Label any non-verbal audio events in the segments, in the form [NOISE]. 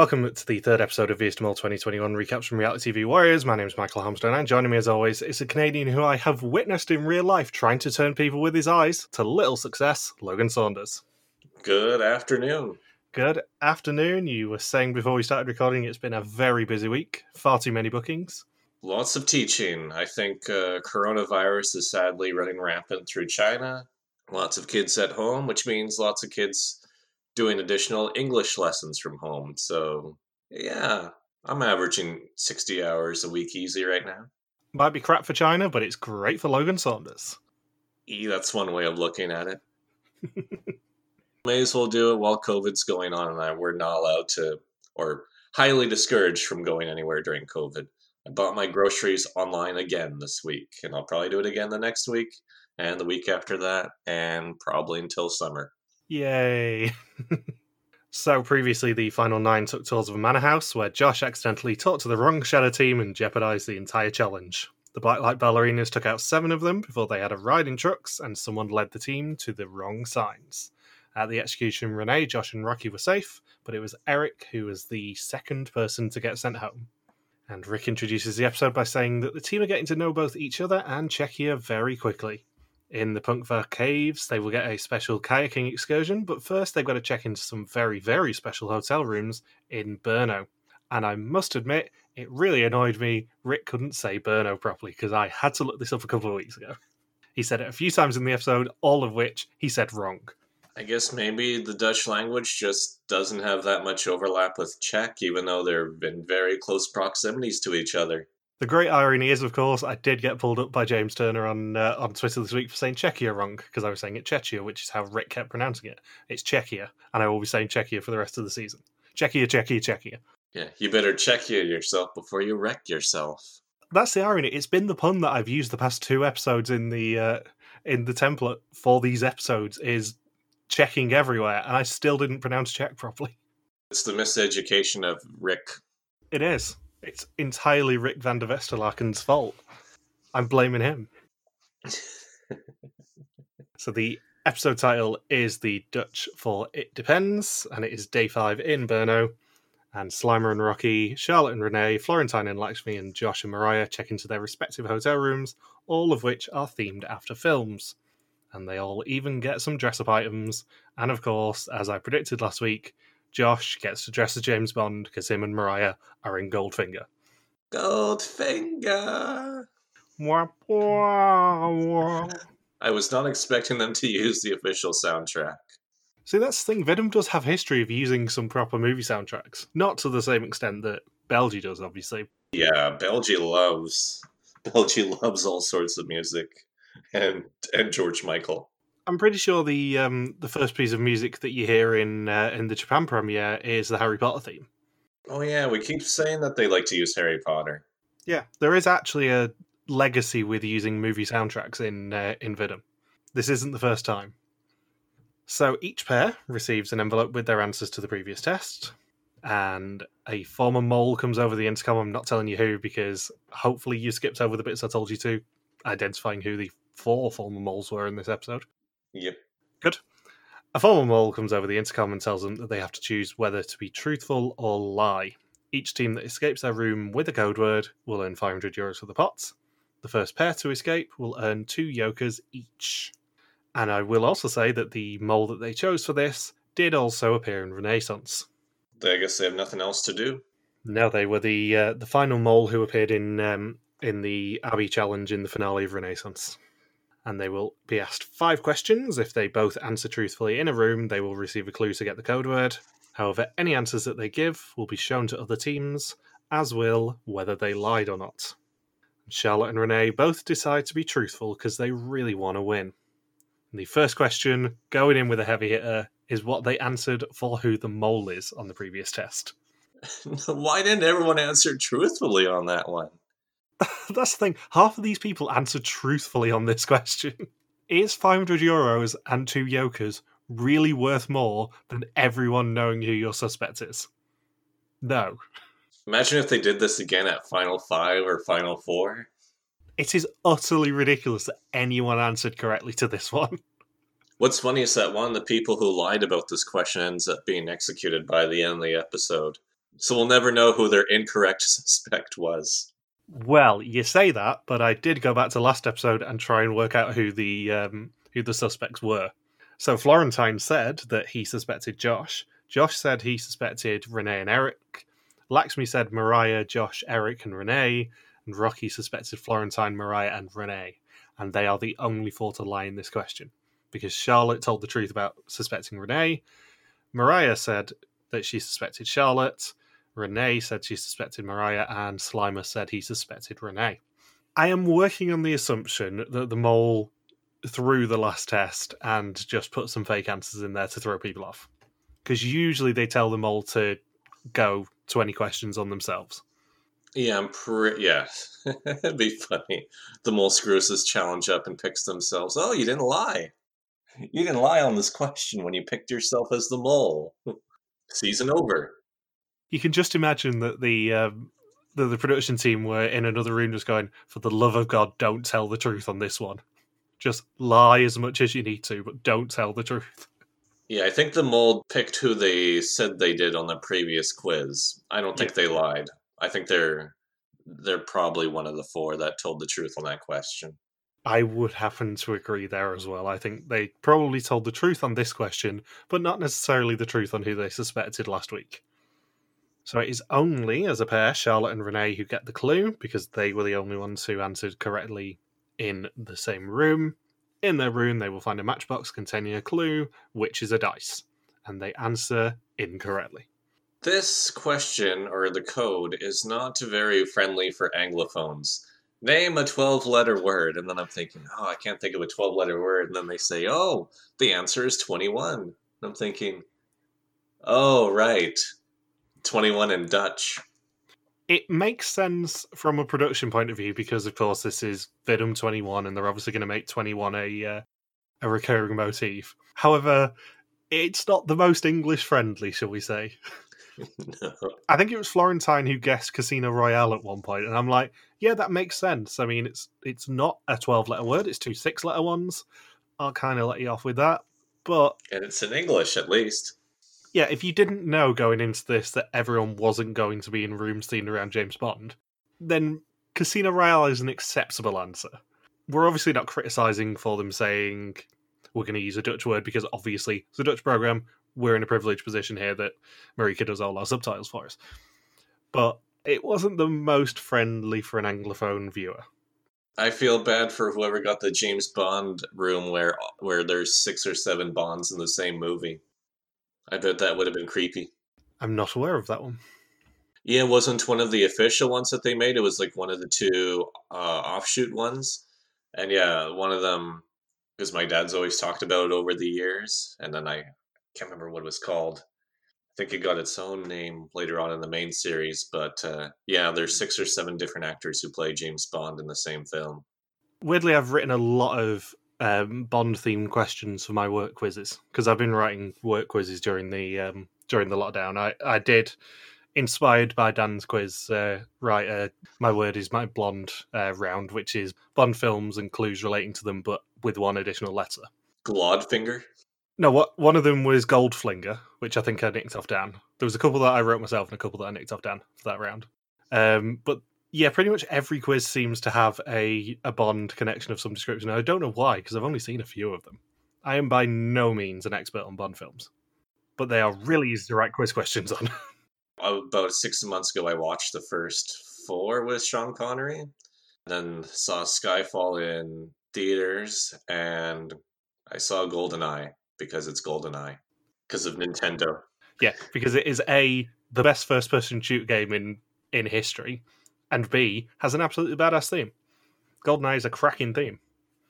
Welcome to the third episode of VSTML 2021 recaps from Reality TV Warriors. My name is Michael Hamstone, and joining me as always is a Canadian who I have witnessed in real life trying to turn people with his eyes to little success, Logan Saunders. Good afternoon. Good afternoon. You were saying before we started recording it's been a very busy week, far too many bookings. Lots of teaching. I think uh, coronavirus is sadly running rampant through China. Lots of kids at home, which means lots of kids doing additional English lessons from home. So, yeah, I'm averaging 60 hours a week easy right now. Might be crap for China, but it's great for Logan Saunders. E, that's one way of looking at it. [LAUGHS] May as well do it while COVID's going on and we're not allowed to, or highly discouraged from going anywhere during COVID. I bought my groceries online again this week, and I'll probably do it again the next week, and the week after that, and probably until summer. Yay. [LAUGHS] so previously the final nine took tours of a manor house where Josh accidentally talked to the wrong shadow team and jeopardized the entire challenge. The Blacklight Ballerinas took out seven of them before they had a ride in trucks, and someone led the team to the wrong signs. At the execution, Renee, Josh, and Rocky were safe, but it was Eric who was the second person to get sent home. And Rick introduces the episode by saying that the team are getting to know both each other and Czechia very quickly. In the Punkva Caves, they will get a special kayaking excursion, but first they've got to check into some very, very special hotel rooms in Brno. And I must admit, it really annoyed me Rick couldn't say Brno properly because I had to look this up a couple of weeks ago. He said it a few times in the episode, all of which he said wrong. I guess maybe the Dutch language just doesn't have that much overlap with Czech, even though they're in very close proximities to each other. The great irony is, of course, I did get pulled up by James Turner on uh, on Twitter this week for saying Czechia wrong because I was saying it Czechia, which is how Rick kept pronouncing it. It's Czechia, and I will be saying Czechia for the rest of the season. Czechia, Czechia, Czechia. Yeah, you better Czechia yourself before you wreck yourself. That's the irony. It's been the pun that I've used the past two episodes in the uh, in the template for these episodes is checking everywhere, and I still didn't pronounce Czech properly. It's the miseducation of Rick. It is. It's entirely Rick van der Westelaken's fault. I'm blaming him. [LAUGHS] so the episode title is the Dutch for It Depends, and it is day five in Brno. And Slimer and Rocky, Charlotte and Renee, Florentine and Lakshmi, and Josh and Mariah check into their respective hotel rooms, all of which are themed after films. And they all even get some dress up items. And of course, as I predicted last week, Josh gets to dress as James Bond because him and Mariah are in Goldfinger. Goldfinger! Wah, wah, wah. [LAUGHS] I was not expecting them to use the official soundtrack. See, that's the thing. Venom does have history of using some proper movie soundtracks. Not to the same extent that Belgy does, obviously. Yeah, Belgy loves Belgy [LAUGHS] loves all sorts of music, and and George Michael. I'm pretty sure the um, the first piece of music that you hear in uh, in the Japan premiere is the Harry Potter theme. Oh yeah, we keep saying that they like to use Harry Potter. Yeah, there is actually a legacy with using movie soundtracks in uh, in Vidum. This isn't the first time. So each pair receives an envelope with their answers to the previous test, and a former mole comes over the intercom. I'm not telling you who because hopefully you skipped over the bits I told you to, identifying who the four former moles were in this episode. Yep. Good. A former mole comes over the intercom and tells them that they have to choose whether to be truthful or lie. Each team that escapes their room with a code word will earn 500 euros for the pots. The first pair to escape will earn two yokers each. And I will also say that the mole that they chose for this did also appear in Renaissance. I guess they have nothing else to do. No, they were the uh, the final mole who appeared in um, in the Abbey challenge in the finale of Renaissance and they will be asked five questions. If they both answer truthfully in a room, they will receive a clue to get the code word. However, any answers that they give will be shown to other teams, as will whether they lied or not. Charlotte and Renee both decide to be truthful because they really want to win. The first question, going in with a heavy hitter, is what they answered for who the mole is on the previous test. [LAUGHS] Why didn't everyone answer truthfully on that one? [LAUGHS] That's the thing. Half of these people answered truthfully on this question. Is 500 euros and two jokers really worth more than everyone knowing who your suspect is? No. Imagine if they did this again at Final Five or Final Four. It is utterly ridiculous that anyone answered correctly to this one. [LAUGHS] What's funny is that one of the people who lied about this question ends up being executed by the end of the episode. So we'll never know who their incorrect [LAUGHS] suspect was. Well, you say that, but I did go back to last episode and try and work out who the um, who the suspects were. So Florentine said that he suspected Josh. Josh said he suspected Renee and Eric. Laxmi said Mariah, Josh, Eric, and Renee. And Rocky suspected Florentine, Mariah, and Renee. And they are the only four to lie in this question because Charlotte told the truth about suspecting Renee. Mariah said that she suspected Charlotte. Renee said she suspected Mariah, and Slimer said he suspected Renee. I am working on the assumption that the mole threw the last test and just put some fake answers in there to throw people off. Because usually they tell the mole to go 20 questions on themselves. Yeah, I'm pretty. Yeah, [LAUGHS] it'd be funny. The mole screws this challenge up and picks themselves. Oh, you didn't lie. You didn't lie on this question when you picked yourself as the mole. [LAUGHS] Season over. You can just imagine that the um, the, the production team were in another room just going, "For the love of God, don't tell the truth on this one. Just lie as much as you need to, but don't tell the truth." Yeah, I think the mold picked who they said they did on the previous quiz. I don't think they lied. I think they're they're probably one of the four that told the truth on that question. I would happen to agree there as well. I think they probably told the truth on this question, but not necessarily the truth on who they suspected last week. So it is only as a pair, Charlotte and Renee, who get the clue because they were the only ones who answered correctly in the same room. In their room, they will find a matchbox containing a clue, which is a dice, and they answer incorrectly. This question, or the code, is not very friendly for Anglophones. Name a 12 letter word, and then I'm thinking, oh, I can't think of a 12 letter word. And then they say, oh, the answer is 21. And I'm thinking, oh, right. 21 in Dutch. It makes sense from a production point of view because, of course, this is Vidum 21, and they're obviously going to make 21 a uh, a recurring motif. However, it's not the most English friendly, shall we say? [LAUGHS] no. I think it was Florentine who guessed Casino Royale at one point, and I'm like, yeah, that makes sense. I mean, it's it's not a 12 letter word; it's two six letter ones. I'll kind of let you off with that, but And it's in English, at least. Yeah, if you didn't know going into this that everyone wasn't going to be in rooms themed around James Bond, then Casino Royale is an acceptable answer. We're obviously not criticizing for them saying we're going to use a Dutch word because obviously it's a Dutch program. We're in a privileged position here that Marika does all our subtitles for us. But it wasn't the most friendly for an Anglophone viewer. I feel bad for whoever got the James Bond room where where there's six or seven Bonds in the same movie. I bet that would have been creepy. I'm not aware of that one. Yeah, it wasn't one of the official ones that they made. It was like one of the two uh, offshoot ones. And yeah, one of them, because my dad's always talked about it over the years. And then I can't remember what it was called. I think it got its own name later on in the main series. But uh, yeah, there's six or seven different actors who play James Bond in the same film. Weirdly, I've written a lot of um, Bond themed questions for my work quizzes because I've been writing work quizzes during the um, during the lockdown. I, I did, inspired by Dan's quiz, uh, write a my word is my blonde uh, round, which is Bond films and clues relating to them, but with one additional letter. Glodfinger? No, what one of them was Goldflinger, which I think I nicked off Dan. There was a couple that I wrote myself and a couple that I nicked off Dan for that round. Um, but yeah, pretty much every quiz seems to have a a Bond connection of some description. I don't know why, because I've only seen a few of them. I am by no means an expert on Bond films, but they are really easy to write quiz questions on. [LAUGHS] Oh, about six months ago, I watched the first four with Sean Connery, then saw Skyfall in theaters, and I saw GoldenEye because it's GoldenEye because of Nintendo. yeah, because it is a the best first person shoot game in in history, and B has an absolutely badass theme. GoldenEye is a cracking theme.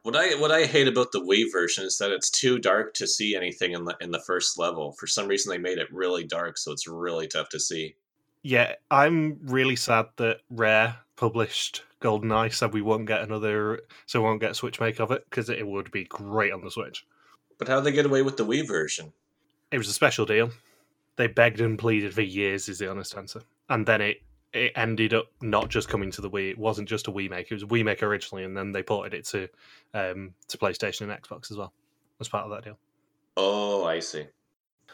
What I what I hate about the Wii version is that it's too dark to see anything in the in the first level. For some reason, they made it really dark, so it's really tough to see. Yeah, I'm really sad that Rare published GoldenEye, said we won't get another, so we won't get a Switch make of it because it would be great on the Switch. But how did they get away with the Wii version? It was a special deal. They begged and pleaded for years, is the honest answer, and then it it ended up not just coming to the Wii. It wasn't just a Wii make. It was a Wii make originally, and then they ported it to um, to PlayStation and Xbox as well as part of that deal. Oh, I see.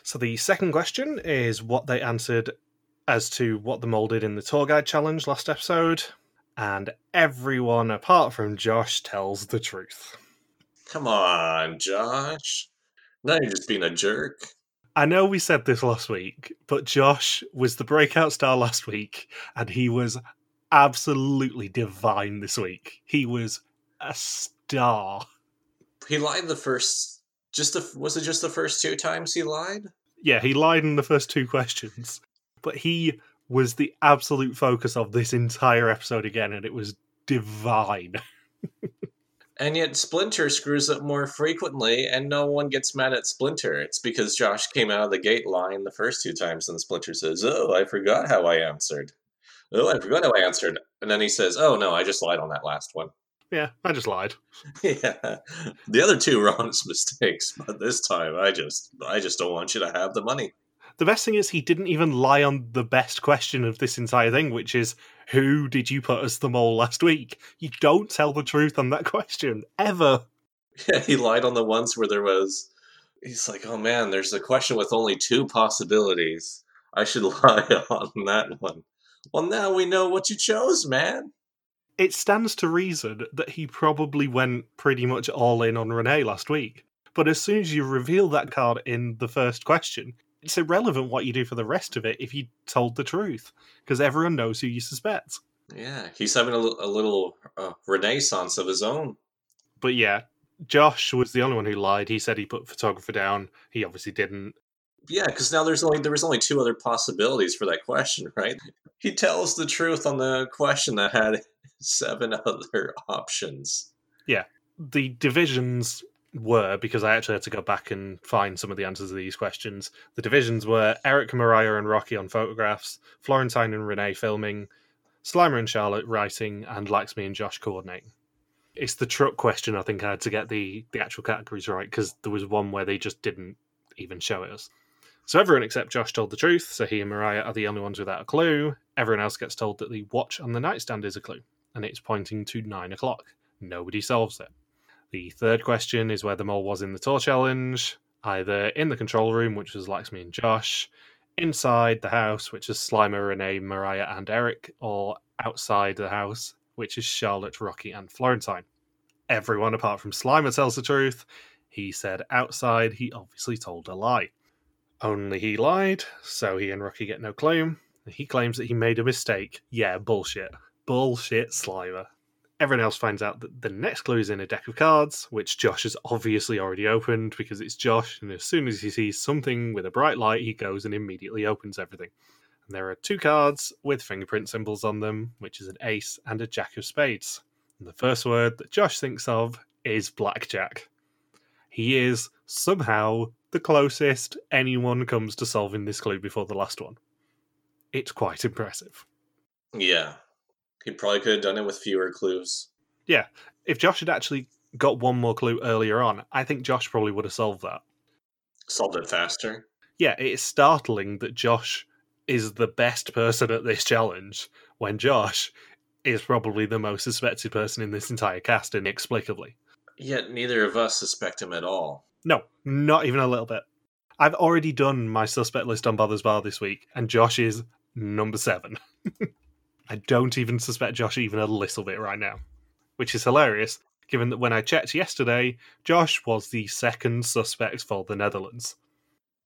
So the second question is what they answered as to what the mole did in the tour guide challenge last episode, and everyone apart from Josh tells the truth. Come on, Josh. Now you're just being a jerk. I know we said this last week, but Josh was the breakout star last week, and he was absolutely divine this week. He was a star. He lied the first. Just the was it just the first two times he lied? Yeah, he lied in the first two questions, but he was the absolute focus of this entire episode again, and it was divine. [LAUGHS] And yet Splinter screws up more frequently, and no one gets mad at Splinter. It's because Josh came out of the gate lying the first two times, and Splinter says, Oh, I forgot how I answered. Oh, I forgot how I answered. And then he says, Oh, no, I just lied on that last one. Yeah, I just lied. [LAUGHS] yeah. The other two were [LAUGHS] honest mistakes, but this time I just I just don't want you to have the money. The best thing is he didn't even lie on the best question of this entire thing, which is who did you put as the mole last week? You don't tell the truth on that question ever. [LAUGHS] Yeah, he lied on the ones where there was. He's like, oh man, there's a question with only two possibilities. I should [LAUGHS] lie on that one. Well, now we know what you chose, man. It stands to reason that he probably went pretty much all in on Renee last week. But as soon as you reveal that card in the first question, it's irrelevant what you do for the rest of it if you told the truth, because everyone knows who you suspect. Yeah, he's having a, a little uh, renaissance of his own. But yeah, Josh was the only one who lied. He said he put photographer down. He obviously didn't. Yeah, because now there's only there was only two other possibilities for that question, right? He tells the truth on the question that had [LAUGHS] seven other options. Yeah. The divisions were, because I actually had to go back and find some of the answers to these questions, the divisions were Eric, Mariah, and Rocky on photographs, Florentine and Renee filming, Slimer and Charlotte writing, and Laxmi and Josh coordinating. It's the truck question I think I had to get the, the actual categories right because there was one where they just didn't even show it us. So everyone except Josh told the truth, so he and Mariah are the only ones without a clue. Everyone else gets told that the watch on the nightstand is a clue and it's pointing to nine o'clock. Nobody solves it. The third question is where the mole was in the tour challenge, either in the control room, which was Laxmi and Josh, inside the house, which is Slimer, Renee, Mariah, and Eric, or outside the house, which is Charlotte, Rocky, and Florentine. Everyone apart from Slimer tells the truth. He said outside, he obviously told a lie. Only he lied, so he and Rocky get no claim. He claims that he made a mistake. Yeah, bullshit. Bullshit, Slimer. Everyone else finds out that the next clue is in a deck of cards, which Josh has obviously already opened because it's Josh, and as soon as he sees something with a bright light, he goes and immediately opens everything. And there are two cards with fingerprint symbols on them, which is an ace and a jack of spades. And the first word that Josh thinks of is blackjack. He is somehow the closest anyone comes to solving this clue before the last one. It's quite impressive. Yeah, he probably could have done it with fewer clues. Yeah, if Josh had actually got one more clue earlier on, I think Josh probably would have solved that. Solved it faster. Yeah, it's startling that Josh is the best person at this challenge when Josh is probably the most suspected person in this entire cast inexplicably. Yet neither of us suspect him at all. No, not even a little bit. I've already done my suspect list on Bothers Bar this week, and Josh is number seven. [LAUGHS] I don't even suspect Josh even a little bit right now, which is hilarious given that when I checked yesterday, Josh was the second suspect for the Netherlands.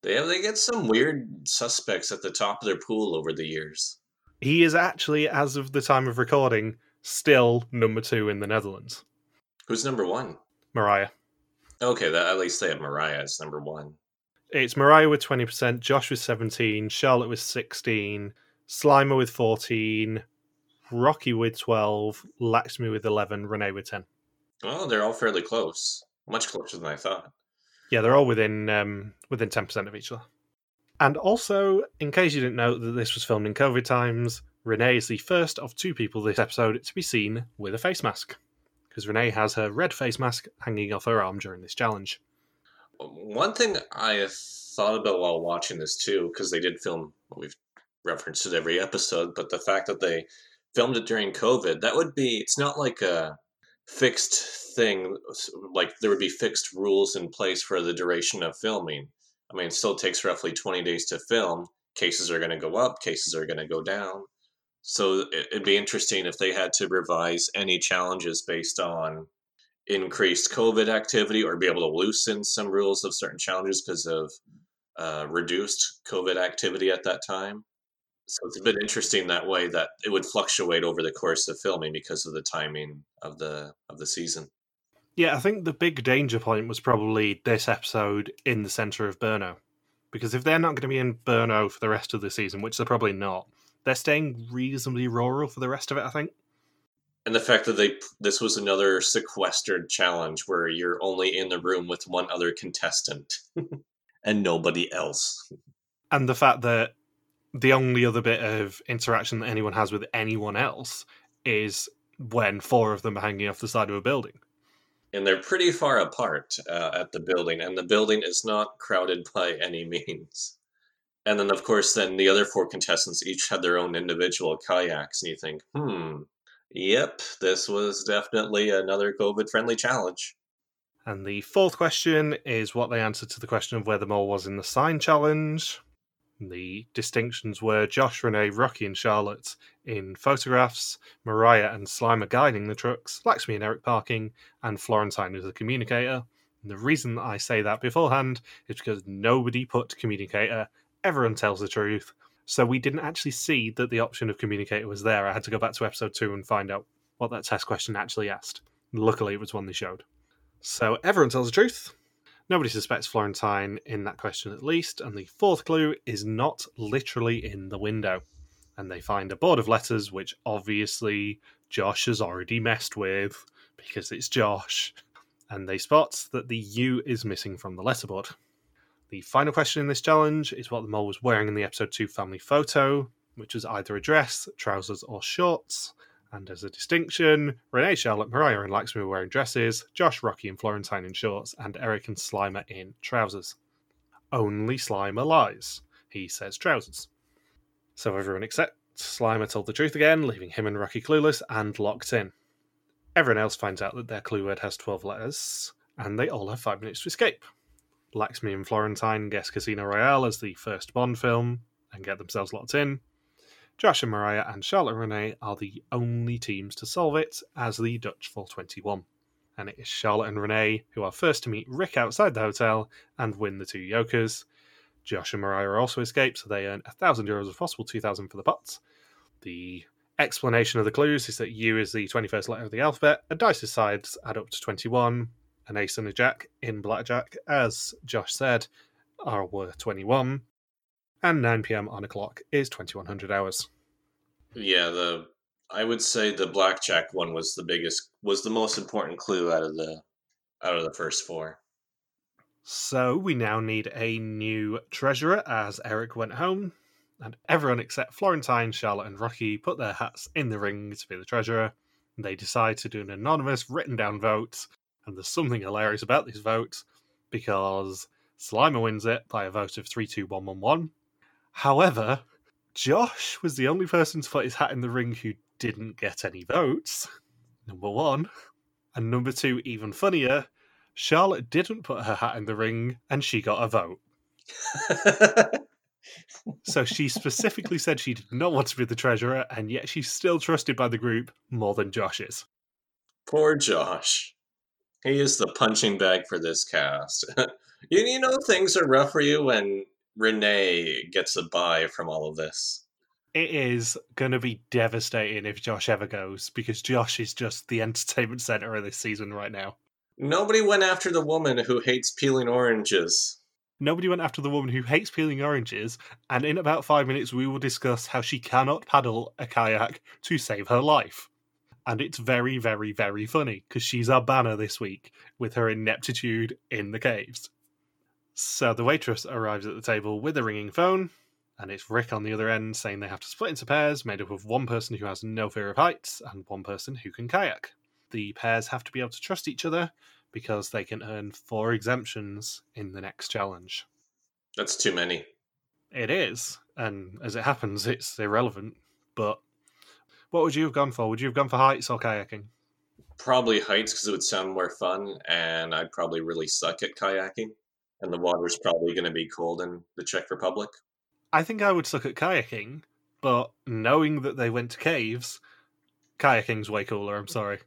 They have, they get some weird suspects at the top of their pool over the years. He is actually, as of the time of recording, still number two in the Netherlands. Who's number one? Mariah. Okay, that, at least they have Mariah as number one. It's Mariah with 20%, Josh with 17, Charlotte with 16, Slimer with 14, Rocky with 12, Laxmi with 11, Renee with 10. Oh, they're all fairly close. Much closer than I thought. Yeah, they're all within um, within 10% of each other. And also, in case you didn't know that this was filmed in COVID times, Renee is the first of two people this episode to be seen with a face mask. Because Renee has her red face mask hanging off her arm during this challenge. One thing I thought about while watching this too, because they did film, we've referenced it every episode, but the fact that they filmed it during COVID, that would be, it's not like a fixed thing, like there would be fixed rules in place for the duration of filming. I mean, it still takes roughly 20 days to film. cases are going to go up, cases are going to go down. So it'd be interesting if they had to revise any challenges based on increased COVID activity or be able to loosen some rules of certain challenges because of uh, reduced COVID activity at that time. So it's a bit interesting that way that it would fluctuate over the course of filming because of the timing of the of the season. Yeah, I think the big danger point was probably this episode in the center of Brno. Because if they're not going to be in Brno for the rest of the season, which they're probably not, they're staying reasonably rural for the rest of it, I think. And the fact that they this was another sequestered challenge where you're only in the room with one other contestant [LAUGHS] and nobody else. And the fact that the only other bit of interaction that anyone has with anyone else is when four of them are hanging off the side of a building. And they're pretty far apart uh, at the building, and the building is not crowded by any [LAUGHS] means. And then, of course, then the other four contestants each had their own individual kayaks, and you think, hmm, yep, this was definitely another COVID friendly challenge. And the fourth question is what they answered to the question of where the mole was in the sign challenge. The distinctions were Josh, Renee, Rocky, and Charlotte in photographs, Mariah and Slimer guiding the trucks, Laxmi and Eric parking, and Florentine as the communicator. And the reason I say that beforehand is because nobody put communicator, everyone tells the truth. So we didn't actually see that the option of communicator was there. I had to go back to episode two and find out what that test question actually asked. Luckily, it was one they showed. So everyone tells the truth. Nobody suspects Florentine in that question at least, and the fourth clue is not literally in the window. And they find a board of letters, which obviously Josh has already messed with because it's Josh. And they spot that the U is missing from the letterboard. The final question in this challenge is what the mole was wearing in the episode 2 family photo, which was either a dress, trousers, or shorts. And as a distinction, Renee, Charlotte, Mariah, and Laxmi were wearing dresses, Josh, Rocky, and Florentine in shorts, and Eric and Slimer in trousers. Only Slimer lies. He says trousers. So everyone except Slimer told the truth again, leaving him and Rocky clueless and locked in. Everyone else finds out that their clue word has 12 letters, and they all have five minutes to escape. Laxmi and Florentine guess Casino Royale as the first Bond film and get themselves locked in. Josh and Mariah and Charlotte and Renee are the only teams to solve it as the Dutch Full 21. And it is Charlotte and Renee who are first to meet Rick outside the hotel and win the two Jokers. Josh and Mariah also escape, so they earn 1,000 euros if possible, 2,000 for the pots. The explanation of the clues is that U is the 21st letter of the alphabet, and dice's sides add up to 21. An ace and a jack in blackjack, as Josh said, are worth 21 and 9 p.m. on a clock is 2100 hours. Yeah, the I would say the blackjack one was the biggest was the most important clue out of the out of the first four. So we now need a new treasurer as Eric went home, and everyone except Florentine, Charlotte, and Rocky put their hats in the ring to be the treasurer. They decide to do an anonymous written down vote, and there's something hilarious about these votes because Slimer wins it by a vote of 32111, However, Josh was the only person to put his hat in the ring who didn't get any votes. Number one. And number two, even funnier, Charlotte didn't put her hat in the ring and she got a vote. [LAUGHS] so she specifically said she did not want to be the treasurer, and yet she's still trusted by the group more than Josh is. Poor Josh. He is the punching bag for this cast. [LAUGHS] you, you know things are rough for you when Renee gets a buy from all of this. It is going to be devastating if Josh ever goes because Josh is just the entertainment center of this season right now. Nobody went after the woman who hates peeling oranges. Nobody went after the woman who hates peeling oranges, and in about five minutes, we will discuss how she cannot paddle a kayak to save her life. And it's very, very, very funny because she's our banner this week with her ineptitude in the caves. So the waitress arrives at the table with a ringing phone, and it's Rick on the other end saying they have to split into pairs made up of one person who has no fear of heights and one person who can kayak. The pairs have to be able to trust each other because they can earn four exemptions in the next challenge. That's too many. It is, and as it happens, it's irrelevant. But what would you have gone for? Would you have gone for heights or kayaking? Probably heights because it would sound more fun, and I'd probably really suck at kayaking and the water's probably going to be cold in the Czech Republic. I think I would suck at kayaking, but knowing that they went to caves, kayaking's way cooler. I'm sorry.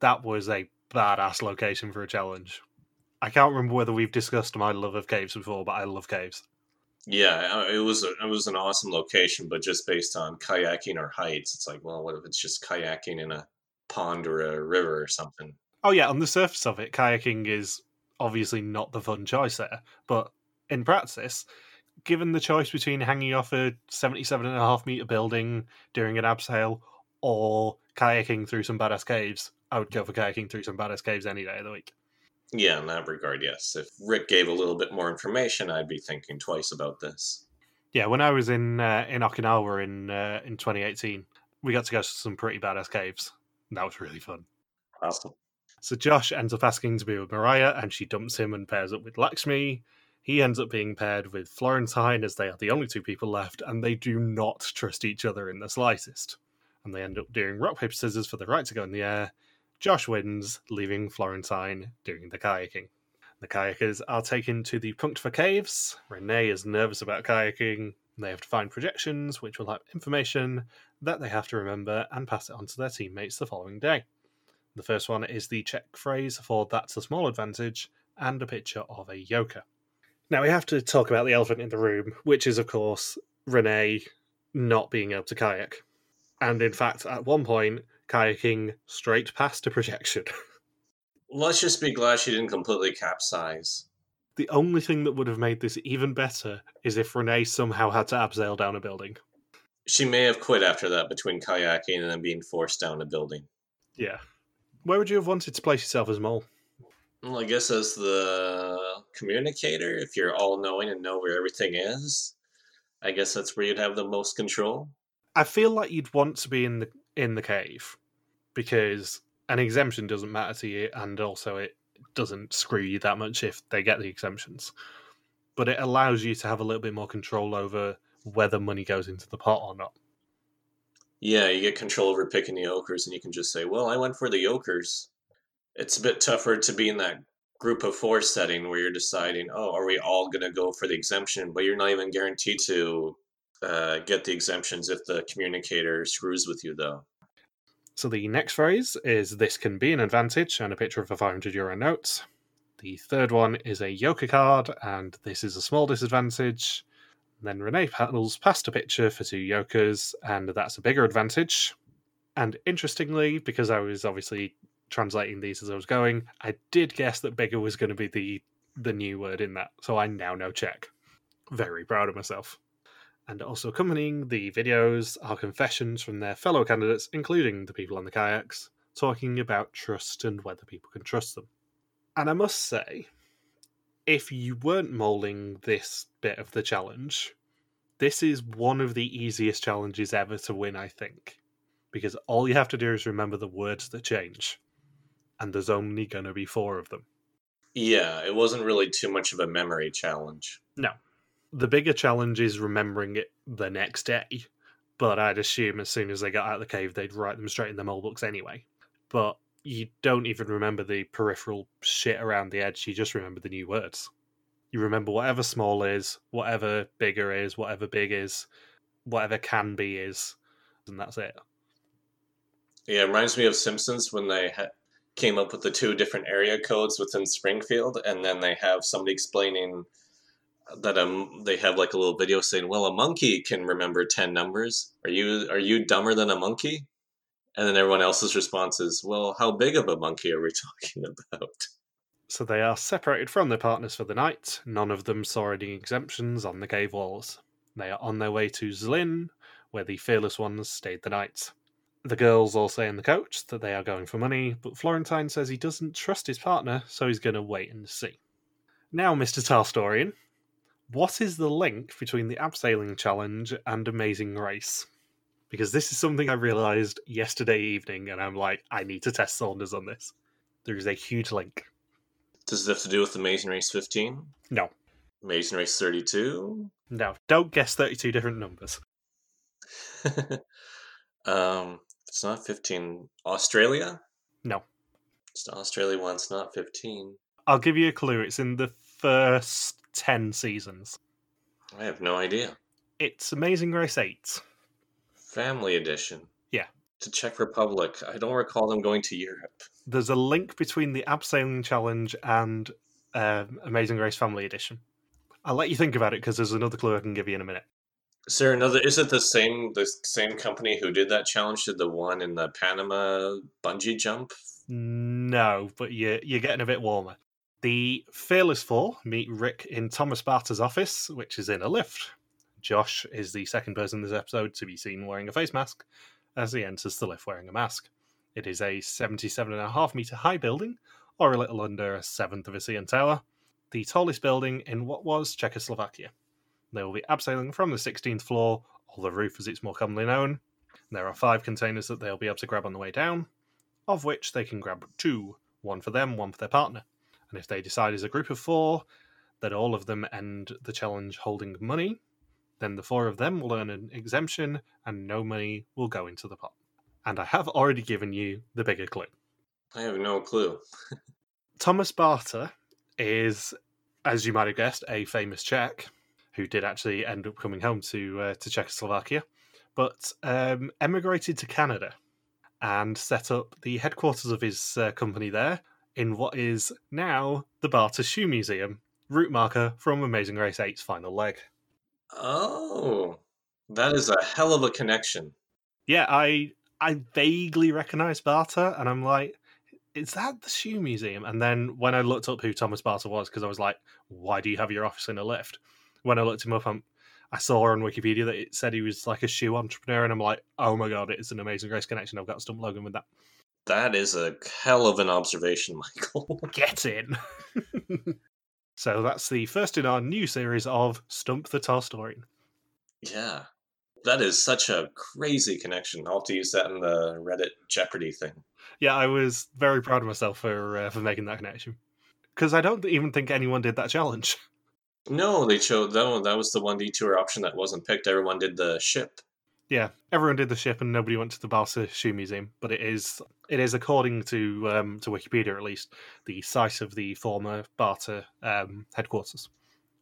That was a badass location for a challenge. I can't remember whether we've discussed my love of caves before, but I love caves. Yeah, uh, it was a, it was an awesome location, but just based on kayaking or heights, it's like, well, what if it's just kayaking in a pond or a river or something? Oh yeah, on the surface of it, kayaking is obviously not the fun choice there, but in practice, given the choice between hanging off a 77 and a half meter building during an abseil or kayaking through some badass caves, I would go for kayaking through some badass caves any day of the week. Yeah, in that regard, yes. If Rick gave a little bit more information, I'd be thinking twice about this. Yeah, when I was in uh, in Okinawa in uh, in 2018, we got to go to some pretty badass caves. That was really fun. Awesome. So Josh ends up asking to be with Mariah, and she dumps him and pairs up with Lakshmi. He ends up being paired with Florentine, as they are the only two people left, and they do not trust each other in the slightest. And they end up doing rock paper scissors for the right to go in the air, Josh wins, leaving Florentine doing the kayaking. The kayakers are taken to the Punkva Caves. Renee is nervous about kayaking. They have to find projections, which will have information that they have to remember and pass it on to their teammates the following day. The first one is the Czech phrase for that's a small advantage and a picture of a yoker. Now we have to talk about the elephant in the room, which is, of course, Renee not being able to kayak. And in fact, at one point, kayaking straight past a projection. [LAUGHS] Let's just be glad she didn't completely capsize. The only thing that would have made this even better is if Renee somehow had to abseil down a building. She may have quit after that between kayaking and then being forced down a building. Yeah. Where would you have wanted to place yourself as Mole? Well, I guess as the communicator, if you're all knowing and know where everything is, I guess that's where you'd have the most control. I feel like you'd want to be in the in the cave because an exemption doesn't matter to you, and also it doesn't screw you that much if they get the exemptions. But it allows you to have a little bit more control over whether money goes into the pot or not. Yeah, you get control over picking the Yokers, and you can just say, "Well, I went for the Yokers." It's a bit tougher to be in that group of four setting where you're deciding, "Oh, are we all going to go for the exemption?" But you're not even guaranteed to uh, get the exemptions if the communicator screws with you, though. So the next phrase is this can be an advantage and a picture of a 500 euro note. The third one is a yoker card, and this is a small disadvantage. Then Renee paddles past a picture for two yokers, and that's a bigger advantage. And interestingly, because I was obviously translating these as I was going, I did guess that bigger was going to be the the new word in that, so I now know Czech. Very proud of myself and also accompanying the videos are confessions from their fellow candidates, including the people on the kayaks, talking about trust and whether people can trust them. And I must say, if you weren't molding this bit of the challenge, this is one of the easiest challenges ever to win, I think. Because all you have to do is remember the words that change. And there's only going to be four of them. Yeah, it wasn't really too much of a memory challenge. No, the bigger challenge is remembering it the next day. But I'd assume as soon as they got out of the cave, they'd write them straight in the mole books anyway. But you don't even remember the peripheral shit around the edge. You just remember the new words. You remember whatever small is, whatever bigger is, whatever big is, whatever can be is, and that's it. Yeah, it reminds me of Simpsons when they ha- came up with the two different area codes within Springfield, and then they have somebody explaining that um they have like a little video saying, "Well, a monkey can remember ten numbers. Are you are you dumber than a monkey?" And then everyone else's response is, "Well, how big of a monkey are we [LAUGHS] talking about?" So they are separated from their partners for the night. None of them saw any exemptions on the cave walls. They are on their way to Zlin, where the fearless ones stayed the night. The girls all say in the coach that they are going for money, but Florentine says he doesn't trust his partner, so he's going to wait and see. Now, Mr. Tarstorian, what is the link between the abseiling challenge and Amazing Race? Because this is something I realized yesterday evening, and I'm like, I need to test Saunders on this. There is a huge link. Does it have to do with Amazing Race 15? No. Amazing Race 32? No. Don't guess 32 different numbers. [LAUGHS] um, it's not 15. Australia? No. It's not Australia once, not 15. I'll give you a clue. It's in the first 10 seasons. I have no idea. It's Amazing Race 8. Family edition. Yeah. To Czech Republic. I don't recall them going to Europe. There's a link between the Abseiling Challenge and um, Amazing Race Family Edition. I'll let you think about it because there's another clue I can give you in a minute. Is there another? Is it the same the same company who did that challenge? Did the one in the Panama bungee jump? No, but you're, you're getting a bit warmer. The Fearless Four meet Rick in Thomas Bata's office, which is in a lift. Josh is the second person in this episode to be seen wearing a face mask as he enters the lift wearing a mask. It is a 77.5 metre high building, or a little under a seventh of a CN Tower, the tallest building in what was Czechoslovakia. They will be abseiling from the 16th floor, or the roof as it's more commonly known. There are five containers that they'll be able to grab on the way down, of which they can grab two one for them, one for their partner. And if they decide as a group of four that all of them end the challenge holding money, then the four of them will earn an exemption and no money will go into the pot. And I have already given you the bigger clue. I have no clue. [LAUGHS] Thomas Bata is, as you might have guessed, a famous Czech who did actually end up coming home to uh, to Czechoslovakia, but um, emigrated to Canada and set up the headquarters of his uh, company there in what is now the Bata Shoe Museum, route marker from Amazing Race 8's final leg. Oh, that is a hell of a connection. Yeah, I I vaguely recognise Bata, and I'm like, is that the shoe museum? And then when I looked up who Thomas Bata was, because I was like, why do you have your office in a lift? When I looked him up, I'm, I saw on Wikipedia that it said he was like a shoe entrepreneur, and I'm like, oh my god, it's an amazing grace connection. I've got Stump Logan with that. That is a hell of an observation, [LAUGHS] Michael. Get in. [LAUGHS] so that's the first in our new series of Stump the Tolstoyan. yeah. That is such a crazy connection. I'll have to use that in the Reddit Jeopardy thing. Yeah, I was very proud of myself for uh, for making that connection because I don't even think anyone did that challenge. No, they chose no, that was the one detour option that wasn't picked. Everyone did the ship. Yeah, everyone did the ship and nobody went to the Bata Shoe Museum, but it is it is according to um, to Wikipedia at least the site of the former Bata um, headquarters,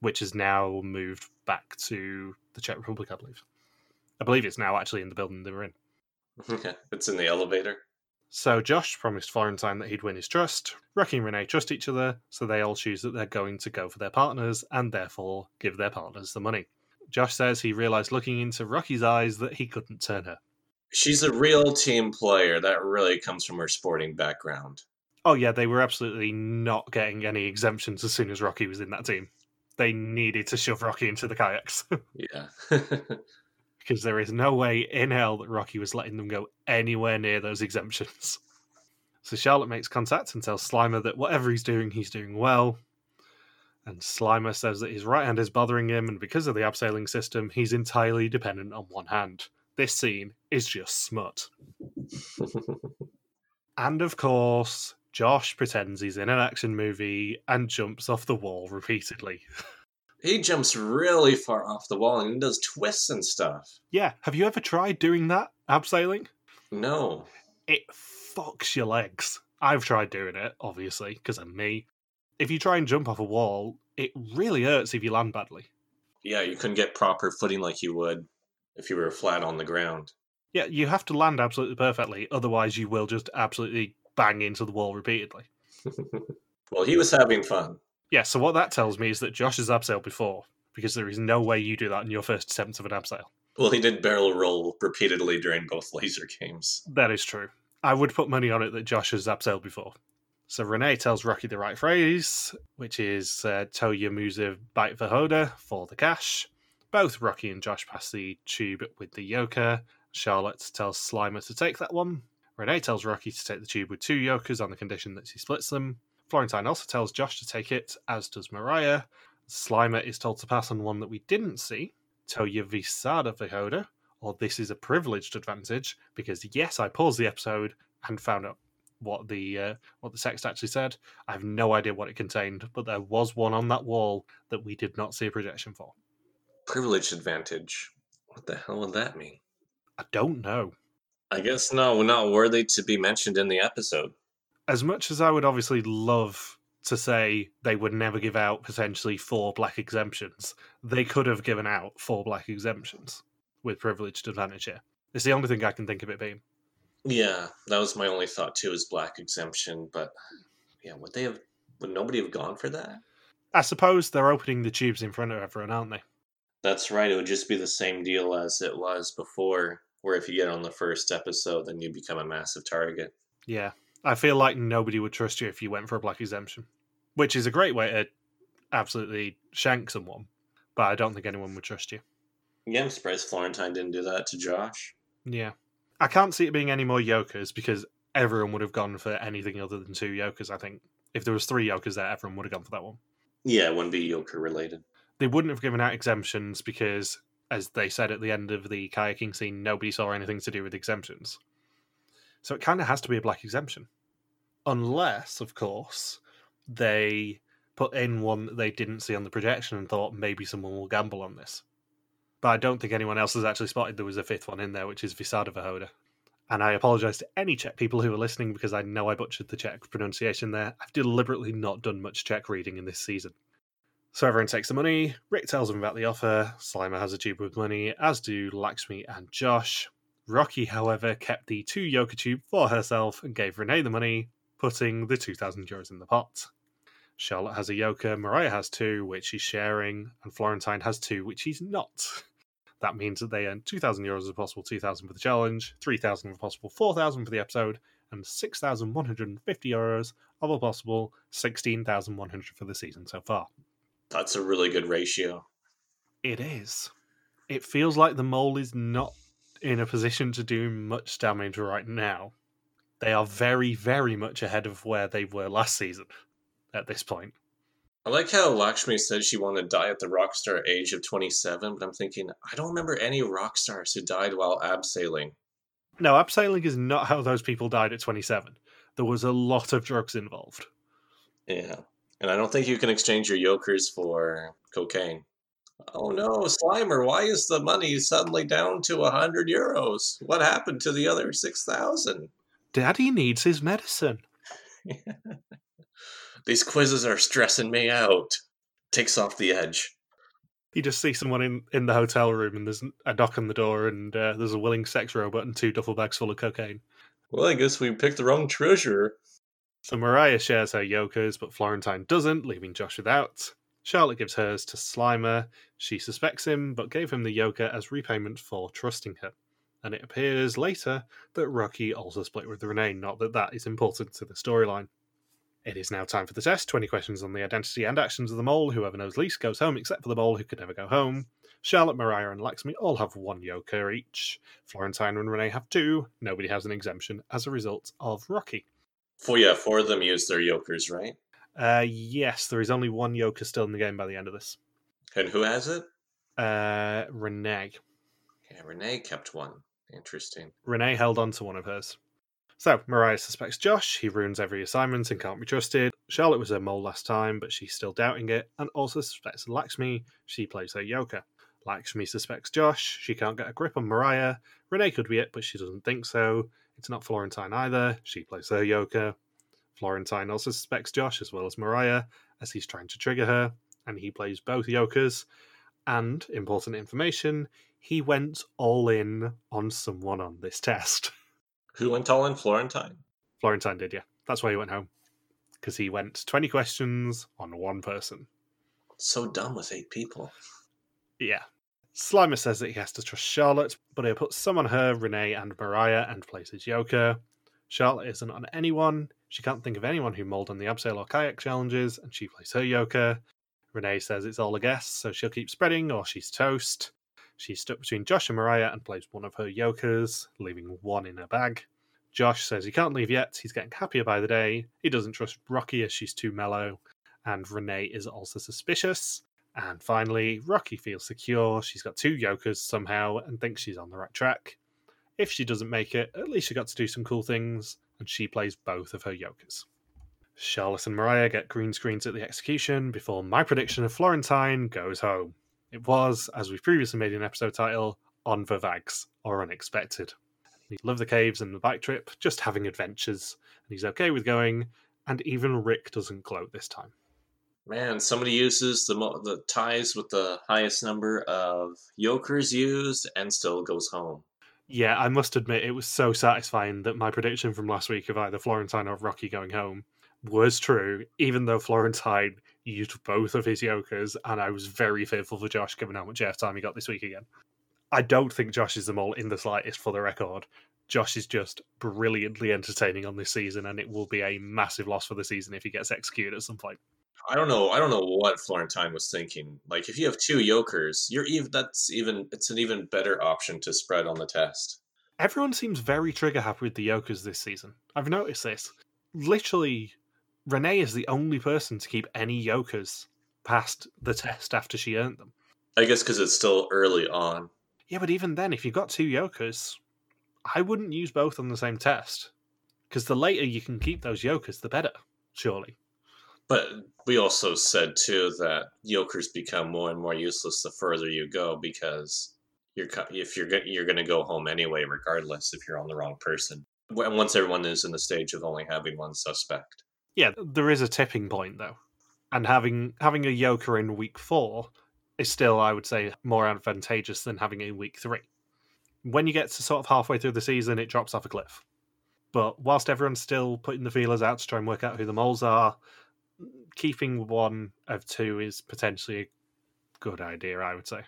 which is now moved back to the Czech Republic, I believe. I believe it's now actually in the building they were in. Okay, it's in the elevator. So Josh promised Florentine that he'd win his trust. Rocky and Renee trust each other, so they all choose that they're going to go for their partners and therefore give their partners the money. Josh says he realized looking into Rocky's eyes that he couldn't turn her. She's a real team player. That really comes from her sporting background. Oh yeah, they were absolutely not getting any exemptions as soon as Rocky was in that team. They needed to shove Rocky into the kayaks [LAUGHS] Yeah. [LAUGHS] because there is no way in hell that Rocky was letting them go anywhere near those exemptions. So Charlotte makes contact and tells Slimer that whatever he's doing, he's doing well. And Slimer says that his right hand is bothering him, and because of the abseiling system, he's entirely dependent on one hand. This scene is just smut. [LAUGHS] And of course, Josh pretends he's in an action movie and jumps off the wall repeatedly. [LAUGHS] he jumps really far off the wall and does twists and stuff. Yeah, have you ever tried doing that? Abseiling? No. It fucks your legs. I've tried doing it, obviously, because of me. If you try and jump off a wall, it really hurts if you land badly. Yeah, you couldn't get proper footing like you would if you were flat on the ground. Yeah, you have to land absolutely perfectly, otherwise, you will just absolutely bang into the wall repeatedly. [LAUGHS] well, he was having fun. Yeah, so what that tells me is that Josh has abseiled before, because there is no way you do that in your first attempt of an abseil. Well, he did barrel roll repeatedly during both [LAUGHS] laser games. That is true. I would put money on it that Josh has abseiled before. So Renee tells Rocky the right phrase, which is uh, Toya Musa bite Vahoda for the cash. Both Rocky and Josh pass the tube with the Yoker. Charlotte tells Slimer to take that one. Renee tells Rocky to take the tube with two Yokers on the condition that she splits them. Florentine also tells Josh to take it, as does Mariah. Slimer is told to pass on one that we didn't see, Toya Visada Vahoda, or this is a privileged advantage, because yes, I paused the episode and found out what the uh, what the text actually said. I have no idea what it contained, but there was one on that wall that we did not see a projection for. Privileged advantage. What the hell would that mean? I don't know. I guess no, not worthy to be mentioned in the episode. As much as I would obviously love to say they would never give out potentially four black exemptions. They could have given out four black exemptions with privileged advantage here. It's the only thing I can think of it being. Yeah, that was my only thought too, is black exemption. But yeah, would they have? Would nobody have gone for that? I suppose they're opening the tubes in front of everyone, aren't they? That's right. It would just be the same deal as it was before, where if you get on the first episode, then you become a massive target. Yeah. I feel like nobody would trust you if you went for a black exemption, which is a great way to absolutely shank someone, but I don't think anyone would trust you. Yeah, I'm surprised Florentine didn't do that to Josh. Yeah. I can't see it being any more Yokers because everyone would have gone for anything other than two Yokers, I think. If there was three Yokers there, everyone would have gone for that one. Yeah, it wouldn't be Yoker related. They wouldn't have given out exemptions because, as they said at the end of the kayaking scene, nobody saw anything to do with exemptions. So it kind of has to be a black exemption. Unless, of course, they put in one that they didn't see on the projection and thought maybe someone will gamble on this. But I don't think anyone else has actually spotted there was a fifth one in there, which is Visada Vahoda. And I apologise to any Czech people who are listening because I know I butchered the Czech pronunciation there. I've deliberately not done much Czech reading in this season. So everyone takes the money. Rik tells them about the offer. Slimer has a tube with money, as do Lakshmi and Josh. Rocky, however, kept the two Yoker tube for herself and gave Renee the money, putting the 2,000 euros in the pot. Charlotte has a Yoker, Mariah has two, which she's sharing, and Florentine has two, which she's not. That means that they earn 2,000 euros as a possible 2,000 for the challenge, 3,000 of a possible 4,000 for the episode, and 6,150 euros of a possible 16,100 for the season so far. That's a really good ratio. It is. It feels like the mole is not in a position to do much damage right now. They are very, very much ahead of where they were last season at this point. I like how Lakshmi said she wanted to die at the rock star age of 27, but I'm thinking, I don't remember any rock stars who died while abseiling. No, abseiling is not how those people died at 27. There was a lot of drugs involved. Yeah. And I don't think you can exchange your yokers for cocaine. Oh no, Slimer, why is the money suddenly down to a 100 euros? What happened to the other 6,000? Daddy needs his medicine. [LAUGHS] These quizzes are stressing me out. Takes off the edge. You just see someone in, in the hotel room and there's a knock on the door and uh, there's a willing sex robot and two duffel bags full of cocaine. Well, I guess we picked the wrong treasure. So Mariah shares her Yokers, but Florentine doesn't, leaving Josh without. Charlotte gives hers to Slimer. She suspects him, but gave him the Yoker as repayment for trusting her. And it appears later that Rocky also split with Renee, not that that is important to the storyline. It is now time for the test 20 questions on the identity and actions of the mole. Whoever knows least goes home, except for the mole who could never go home. Charlotte, Mariah, and Lakshmi all have one Yoker each. Florentine and Renee have two. Nobody has an exemption as a result of Rocky. Four, yeah, four of them use their yokers, right? Uh, yes, there is only one Yoker still in the game by the end of this. And who has it? Uh, Renee. Yeah, Renee kept one. Interesting. Renee held on to one of hers. So, Mariah suspects Josh. He ruins every assignment and can't be trusted. Charlotte was her mole last time, but she's still doubting it, and also suspects Lakshmi. She plays her Yoker. Lakshmi suspects Josh. She can't get a grip on Mariah. Renee could be it, but she doesn't think so. It's not Florentine either. She plays her Yoker. Florentine also suspects Josh as well as Mariah, as he's trying to trigger her, and he plays both Yokers. And, important information, he went all in on someone on this test. [LAUGHS] Who went all in? Florentine. Florentine did, yeah. That's why he went home. Because he went 20 questions on one person. So dumb with eight people. Yeah. Slimer says that he has to trust Charlotte, but he'll put some on her, Renee, and Mariah, and plays his Yoker. Charlotte isn't on anyone. She can't think of anyone who mulled on the abseil or kayak challenges, and she plays her Yoker. Renee says it's all a guess, so she'll keep spreading or she's toast. She's stuck between Josh and Mariah and plays one of her Yokers, leaving one in her bag. Josh says he can't leave yet. He's getting happier by the day. He doesn't trust Rocky as she's too mellow. And Renee is also suspicious. And finally, Rocky feels secure. She's got two Yokers somehow and thinks she's on the right track. If she doesn't make it, at least she got to do some cool things, and she plays both of her Yokers. Charlotte and Mariah get green screens at the execution before my prediction of Florentine goes home. It was, as we previously made an episode title, On the Vags, or Unexpected. He loved the caves and the bike trip, just having adventures, and he's okay with going and even Rik doesn't gloat this time. Man, somebody uses the mo- the ties with the highest number of yokers used and still goes home. Yeah, I must admit it was so satisfying that my prediction from last week of either Florentine or Rocky going home was true, even though Florentine used both of his yokers, and I was very fearful for Josh given how much airtime he got this week again. I don't think Josh is the mole in the slightest for the record. Josh is just brilliantly entertaining on this season, and it will be a massive loss for the season if he gets executed at some point. I don't know. I don't know what Florentine was thinking. Like, if you have two yokers, you're even. That's even. It's an even better option to spread on the test. Everyone seems very trigger happy with the yokers this season. I've noticed this. Literally, Renee is the only person to keep any yokers past the test after she earned them. I guess because it's still early on. Yeah, but even then, if you've got two yokers, I wouldn't use both on the same test. Because the later you can keep those yokers, the better, surely. But we also said too that yokers become more and more useless the further you go because you're if you're you're going to go home anyway, regardless if you're on the wrong person. Once everyone is in the stage of only having one suspect. Yeah, there is a tipping point though, and having having a yoker in week four is still, I would say, more advantageous than having a week three. When you get to sort of halfway through the season, it drops off a cliff. But whilst everyone's still putting the feelers out to try and work out who the moles are, keeping one of two is potentially a good idea, I would say.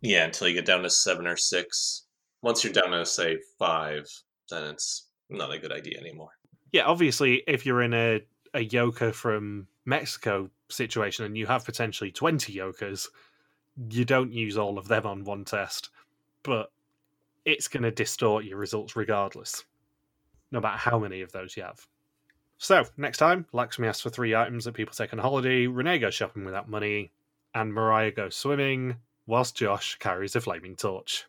Yeah, until you get down to seven or six. Once you're down to say five, then it's not a good idea anymore. Yeah, obviously, if you're in a, a yoker from Mexico situation and you have potentially 20 yokers, you don't use all of them on one test, but it's going to distort your results regardless, no matter how many of those you have. So, next time, Lakshmi asks for three items that people take on holiday, Renee goes shopping without money, and Mariah goes swimming, whilst Josh carries a flaming torch.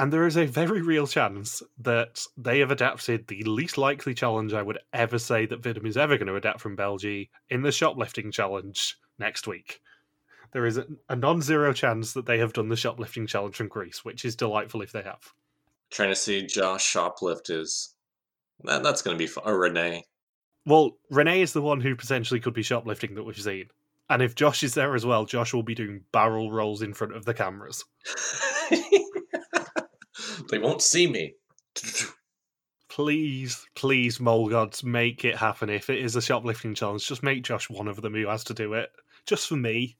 And there is a very real chance that they have adapted the least likely challenge I would ever say that Vidum is ever going to adapt from Belgie in the shoplifting challenge next week. There is a, a non zero chance that they have done the shoplifting challenge from Greece, which is delightful if they have. Trying to see Josh shoplift is that, that's going to be fun. Or Renee. Well, Renee is the one who potentially could be shoplifting that we've seen. And if Josh is there as well, Josh will be doing barrel rolls in front of the cameras. [LAUGHS] they won't see me. Please, please, mole gods, make it happen. If it is a shoplifting challenge, just make Josh one of them who has to do it. Just for me.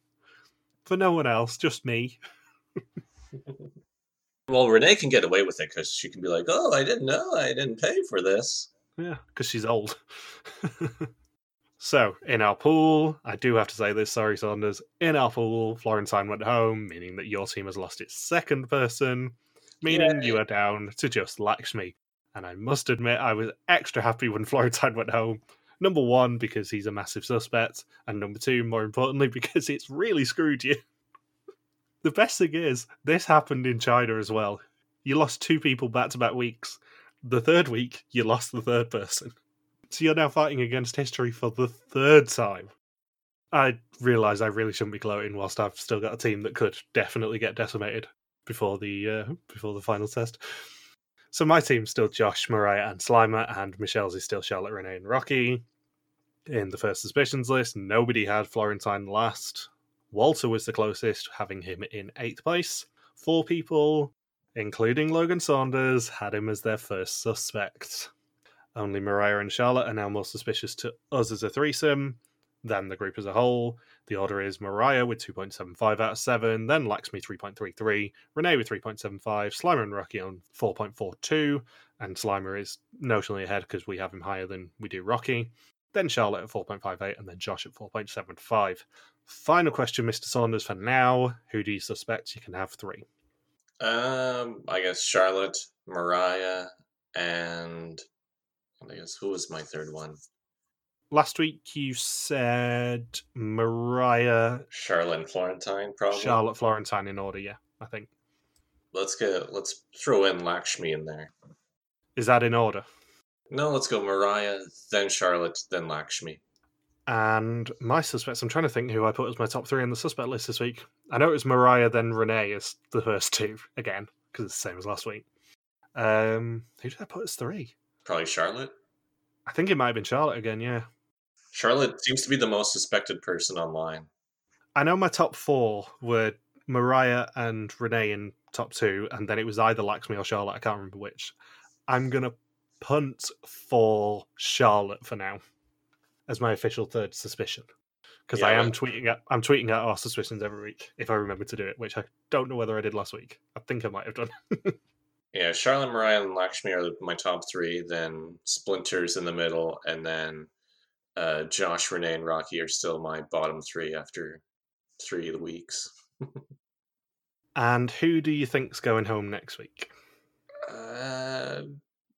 For no one else, just me. [LAUGHS] Well, Renee can get away with it because she can be like, "Oh, I didn't know. I didn't pay for this." Yeah, because she's old. [LAUGHS] so, in our pool, I do have to say this, sorry, Saunders. In our pool, Florentine went home, meaning that your team has lost its second person, meaning Yay. you are down to just Lakshmi. And I must admit, I was extra happy when [LAUGHS] Florentine went home. Number one, because he's a massive suspect, and number two, more importantly, [LAUGHS] because it's really screwed you. [LAUGHS] the best thing is, this happened in China as well. You lost two people back to back weeks. The third week, you lost the third person. So you're now fighting against history for the third time. I realise I really shouldn't be gloating whilst I've still got a team that could definitely get decimated before the uh, before the final test. So my team's still Josh, Mariah, and Slimer, and Michelle's is still Charlotte, Renee, and Rocky. In the first suspicions list, nobody had Florentine last. Walter was the closest, having him in eighth place. Four people, including Logan Saunders, had him as their first suspect. Only Mariah and Charlotte are now more suspicious to us as a threesome than the group as a whole. The order is Mariah with 2.75 out of 7, then Lakshmi 3.33, Renee with 3.75, Slimer and Rocky on 4.42, and Slimer is notionally ahead because we have him higher than we do Rocky. Then Charlotte at 4.58, and then Josh at 4.75. Final question, Mr. Saunders, for now. Who do you suspect? You can have three. Um, I guess Charlotte, Mariah, and I guess who was my third one? Last week you said Mariah, Charlotte Florentine, probably. Charlotte, Florentine in order, yeah, I think. Let's get let's throw in Lakshmi in there. Is that in order? No, let's go Mariah, then Charlotte, then Lakshmi. And my suspects, I'm trying to think who I put as my top three on the suspect list this week. I know it was Mariah, then Renee as the first [LAUGHS] two, again, because it's the same as last week. Um, who did I put as three? Probably Charlotte. I think it might have been Charlotte again, yeah. Charlotte seems to be the most suspected person online. I know my top four were Mariah and Renee in top two, and then it was either Lakshmi or Charlotte. I can't remember which. I'm gonna punt for Charlotte for now as my official third suspicion because Yeah, I am tweeting out I'm tweeting out our suspicions every week if I remember to do it, which I don't know whether I did last week. I think I might have done. [LAUGHS] Yeah, Charlotte, Mariah, and Lakshmi are my top three. Then Splinters in the middle, and then uh, Josh, Renee, and Rocky are still my bottom three after three of the weeks. [LAUGHS] and who do you think's going home next week? Uh,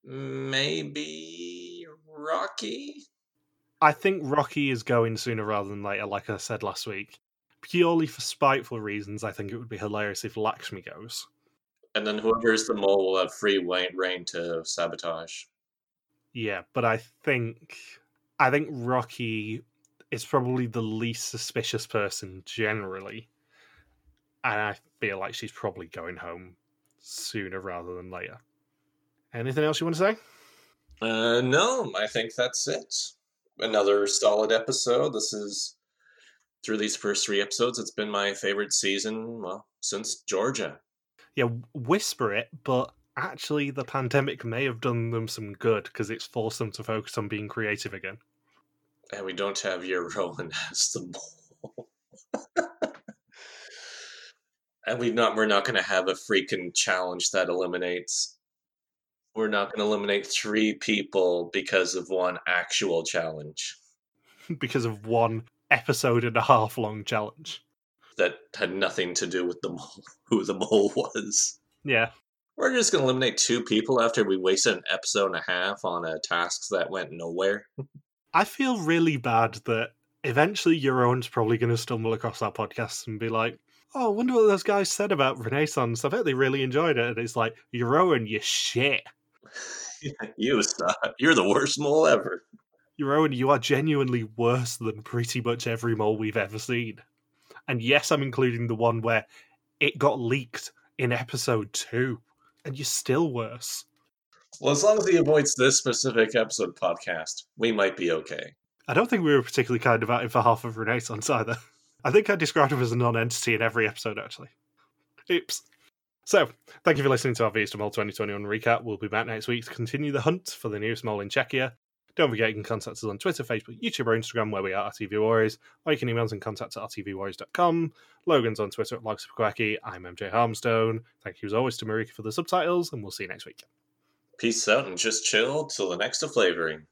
maybe Rocky. I think Rocky is going sooner rather than later, like I said last week. Purely for spiteful reasons, I think it would be hilarious if Lakshmi goes. And then whoever's the mole will have free reign to sabotage. Yeah, but I think I think Rocky is probably the least suspicious person generally. And I feel like she's probably going home sooner rather than later. Anything else you want to say? Uh, no, I think that's it. Another solid episode. This is through these first three episodes. It's been my favorite season, well, since Georgia. Yeah, whisper it, but actually the pandemic may have done them some good because it's forced them to focus on being creative again. And we don't have your [LAUGHS] Rowan as the mole. [LAUGHS] and we not we're not gonna have a freaking challenge that eliminates we're not gonna eliminate three people because of one actual challenge [LAUGHS] because of one episode and a half long challenge. that had nothing to do with the mole who the mole was. Yeah. We're just gonna eliminate two people after we wasted an episode and a half on a task that went nowhere. I feel really bad that eventually your own's probably going to stumble across our podcast and be like, oh, I wonder what those guys said about Renaissance. I bet they really enjoyed it. And it's like, your own, you shit. [LAUGHS] you stop. You're the worst mole ever. Your own, you are genuinely worse than pretty much every mole we've ever seen. And yes, I'm including the one where it got leaked in episode two, and you're still worse. Well, as long as he avoids this specific episode podcast, we might be okay. I don't think we were particularly kind about him for half of Renaissance either. I think I described him as a non entity in every episode, actually. Oops. So, thank you for listening to our Wie is de Mol 2021 recap. We'll be back next week to continue the hunt for the newest mole in Czechia. Don't forget you can contact us on Twitter, Facebook, YouTube, or Instagram, where we are at RTV Warriors, or you can email us and contact at rtvwarriors.com. Logan's on Twitter at Logsupquacky. I'm MJ Harmstone. Thank you as always to Marika for the subtitles, and we'll see you next week. Peace out and just chill till the next flavoring.